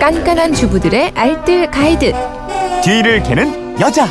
깐깐한 주부들의 알뜰 가이드. 뒤를 캐는 여자.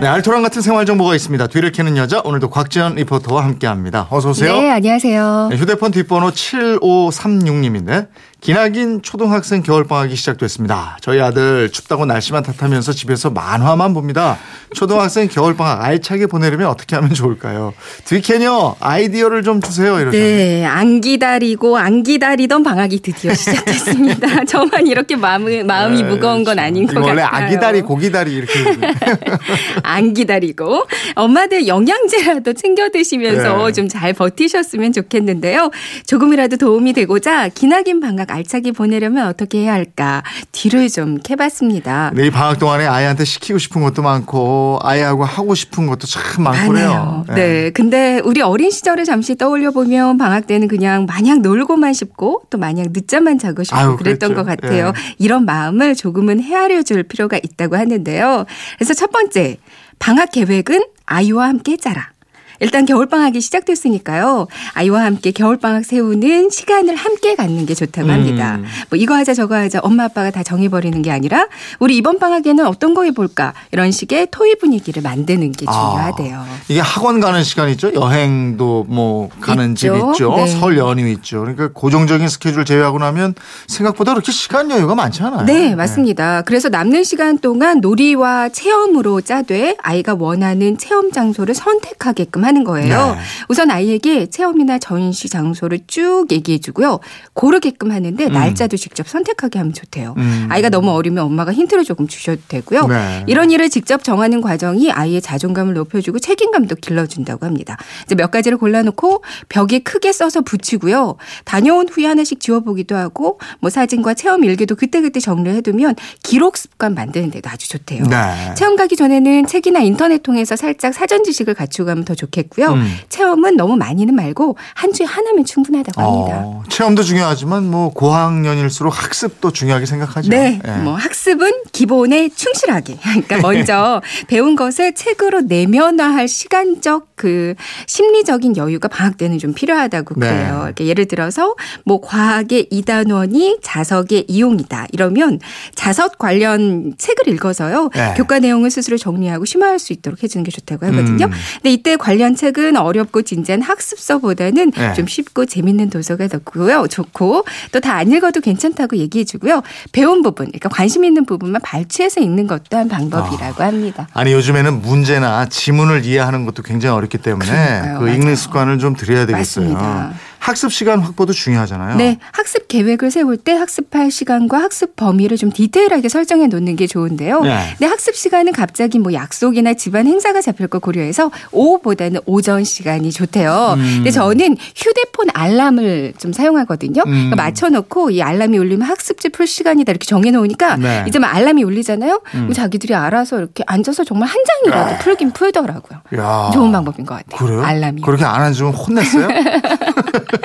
네, 알토란 같은 생활 정보가 있습니다. 뒤를 캐는 여자 오늘도 곽지연 리포터와 함께합니다. 어서 오세요. 네, 안녕하세요. 네, 휴대폰 뒷번호 7536님인데 기나긴 초등학생 겨울방학이 시작됐습니다. 저희 아들 춥다고 날씨만 탓하면서 집에서 만화만 봅니다. 초등학생 겨울방학 알차게 보내려면 어떻게 하면 좋을까요? 뒤캐녀 아이디어를 좀 주세요. 이러죠. 네, 안 기다리고 안 기다리던 방학이 드디어 시작됐습니다. 저만 이렇게 마음이, 마음이 무거운 건 아닌 것 네, 이거 원래 같아요. 아기다리 고기다리 이렇게 안 기다리고 엄마들 영양제라도 챙겨 드시면서 네. 좀잘 버티셨으면 좋겠는데요. 조금이라도 도움이 되고자 기나긴 방학 알차게 보내려면 어떻게 해야 할까 뒤를 좀 캐봤습니다. 네, 이 방학 동안에 아이한테 시키고 싶은 것도 많고 아이하고 하고 싶은 것도 참 많고요. 많아요. 네. 근데 우리 어린 시절을 잠시 떠올려 보면 방학 때는 그냥 마냥 놀고만 싶고 또 마냥 늦잠만 자고 싶고 아유, 그랬던 그랬죠. 것 같아요. 예. 이런 마음을 조금은 헤아려 줄 필요가 있다고 하는데요. 그래서 첫 번째, 방학 계획은 아이와 함께 짜라. 일단 겨울방학이 시작됐으니까요. 아이와 함께 겨울방학 세우는 시간을 함께 갖는 게 좋다고 합니다. 음. 뭐 이거 하자 저거 하자 엄마 아빠가 다 정해버리는 게 아니라 우리 이번 방학에는 어떤 거 해볼까 이런 식의 토의 분위기를 만드는 게 중요하대요. 아, 이게 학원 가는 시간 있죠. 여행도 뭐 가는 집 있죠. 있죠. 네. 설 연휴 있죠. 그러니까 고정적인 스케줄 제외하고 나면 생각보다 그렇게 시간 여유가 많지 않아요. 네, 맞습니다. 그래서 남는 시간 동안 놀이와 체험으로 짜되 아이가 원하는 체험 장소를 선택하게끔 하는 거예요. 네. 우선 아이에게 체험이나 전시 장소를 쭉 얘기해 주고요. 고르게끔 하는데 날짜도 직접 선택하게 하면 좋대요. 음. 아이가 너무 어리면 엄마가 힌트를 조금 주셔도 되고요. 네. 이런 일을 직접 정하는 과정이 아이의 자존감을 높여주고 책임감도 길러준다고 합니다. 이제 몇 가지를 골라놓고 벽에 크게 써서 붙이고요. 다녀온 후에 하나씩 지워보기도 하고 뭐 사진과 체험 일기도 그때그때 정리해두면 기록 습관 만드는 데도 아주 좋대요. 네. 체험 가기 전에는 책이나 인터넷 통해서 살짝 사전 지식을 갖추고 가면 더 좋겠 고요. 음. 체험은 너무 많이는 말고 한 주에 하나면 충분하다고 합니다. 어, 체험도 중요하지만 뭐 고학년일수록 학습도 중요하게 생각하죠. 네, 예. 뭐 학습은 기본에 충실하게. 그러니까 먼저 배운 것을 책으로 내면화할 시간적 그 심리적인 여유가 방학 때는 좀 필요하다고 네. 그래요. 그러니까 예를 들어서 뭐 과학의 이단원이 자석의 이용이다 이러면 자석 관련 책을 읽어서요 네. 교과 내용을 스스로 정리하고 심화할 수 있도록 해주는 게 좋다고 하거든요. 음. 근데 이때 관련 책은 어렵고 진지한 학습서보다는 네. 좀 쉽고 재밌는 도서가 좋고요. 좋고 또 다 안 읽어도 괜찮다고 얘기해 주고요. 배운 부분, 그러니까 관심 있는 부분만 발췌해서 읽는 것도 한 방법이라고 합니다. 아니 요즘에는 문제나 지문을 이해하는 것도 굉장히 어렵기 때문에 그러니까요. 그 읽는 맞아요. 습관을 좀 들여야 되겠어요. 맞습니다. 학습 시간 확보도 중요하잖아요. 네, 학습 계획을 세울 때 학습할 시간과 학습 범위를 좀 디테일하게 설정해 놓는 게 좋은데요. 네. 근데 학습 시간은 갑자기 뭐 약속이나 집안 행사가 잡힐 걸 고려해서 오후보다는 오전 시간이 좋대요. 음. 근데 저는 휴대폰 알람을 좀 사용하거든요. 음. 그러니까 맞춰놓고 이 알람이 울리면 학습지 풀 시간이다 이렇게 정해놓으니까 네. 음. 이제 막 알람이 울리잖아요. 그럼 자기들이 알아서 이렇게 앉아서 정말 한 장이라도 풀긴 풀더라고요. 야. 좋은 방법인 것 같아요. 그래요? 알람이. 그렇게 안 해주면 혼냈어요?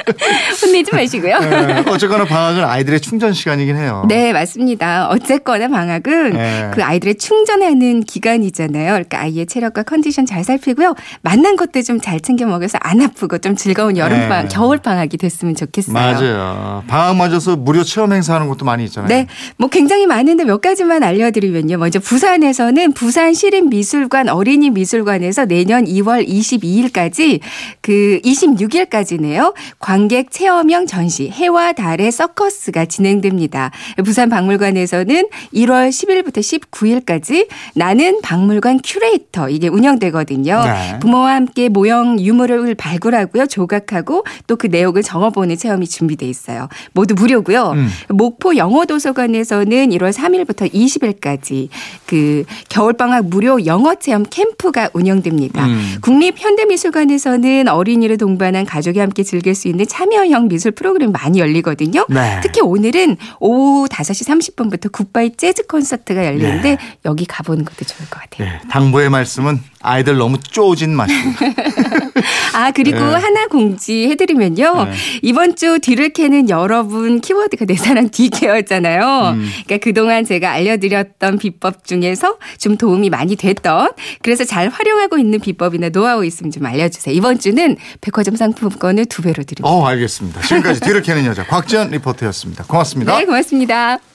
혼내지 마시고요. 네. 어쨌거나 방학은 아이들의 충전 시간이긴 해요. 네, 맞습니다. 어쨌거나 방학은 네. 그 아이들의 충전하는 기간이잖아요. 그러니까 아이의 체력과 컨디션 잘 살피고요. 만난 것도 좀잘 챙겨 먹여서 안 아프고 좀 즐거운 여름방학, 네. 겨울방학이 됐으면 좋겠어요. 맞아요. 방학 맞아서 무료 체험 행사하는 것도 많이 있잖아요. 네, 뭐 굉장히 많은데 몇 가지만 알려드리면요. 먼저 부산에서는 부산 시립미술관 어린이 미술관에서 내년 2월 22일까지 그 26일까지네요. 관객 체험형 전시 해와 달의 서커스가 진행됩니다. 부산 박물관에서는 1월 10일부터 19일까지 나는 박물관 큐레이터 이게 운영되거든요. 네. 부모와 함께 모형 유물을 발굴하고요, 조각하고 또 그 내용을 적어보는 체험이 준비돼 있어요. 모두 무료고요. 음. 목포 영어도서관에서는 1월 3일부터 20일까지 그 겨울방학 무료 영어 체험 캠프가 운영됩니다. 음. 국립현대미술관에서는 어린이를 동반한 가족이 함께 즐길 수 있는 참여형 미술 프로그램이 많이 열리거든요. 네. 특히 오늘은 오후 5시 30분부터 굿바이 재즈 콘서트가 열리는데 네. 여기 가보는 것도 좋을 것 같아요. 네, 당부의 말씀은 아이들 너무 쪼진 마시고. 아, 그리고 네. 하나 공지해드리면요. 네. 이번 주 뒤를 캐는 여러분 키워드가 내 사랑 디케어였잖아요. 음. 그러니까 그동안 제가 알려드렸던 비법 중에서 좀 도움이 많이 됐던 그래서 잘 활용하고 있는 비법이나 노하우 있으면 좀 알려주세요. 이번 주는 백화점 상품권을 두 배로 드립니다. 어, 알겠습니다. 지금까지 뒤를 캐는 여자 곽지연 리포터였습니다. 고맙습니다. 네, 고맙습니다.